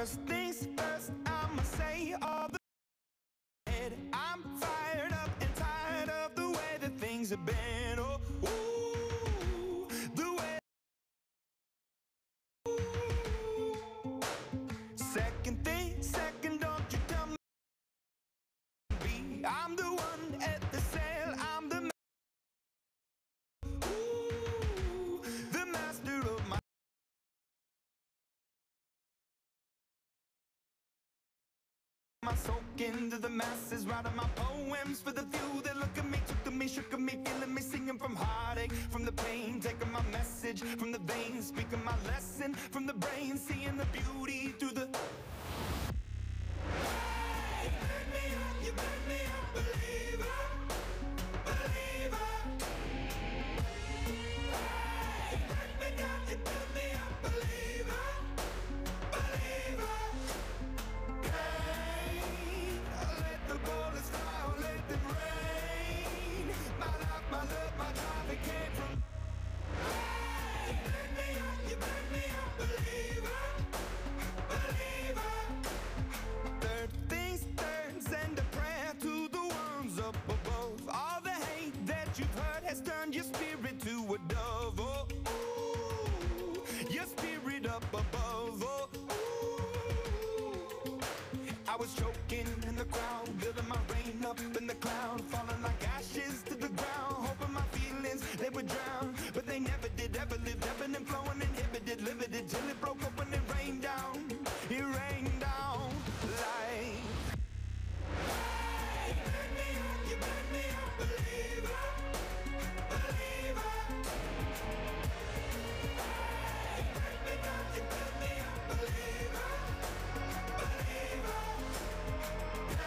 First things first, I'ma say all the head. I'm fired up and tired of the way that things have been. Oh, ooh, the way. Second thing, second, don't you tell me. I'm the I soak into the masses, writing my poems for the few that look at me, took to me, shook at me, feeling me, singing from heartache, from the pain, taking my message from the veins, speaking my lesson from the brain, seeing the beauty through the. Turn your spirit to a dove. Oh, ooh, your spirit up above. Oh, ooh. I was choking in the crowd, building my rain up in the cloud, falling like ashes to the ground. Hoping my feelings they would drown, but they never did.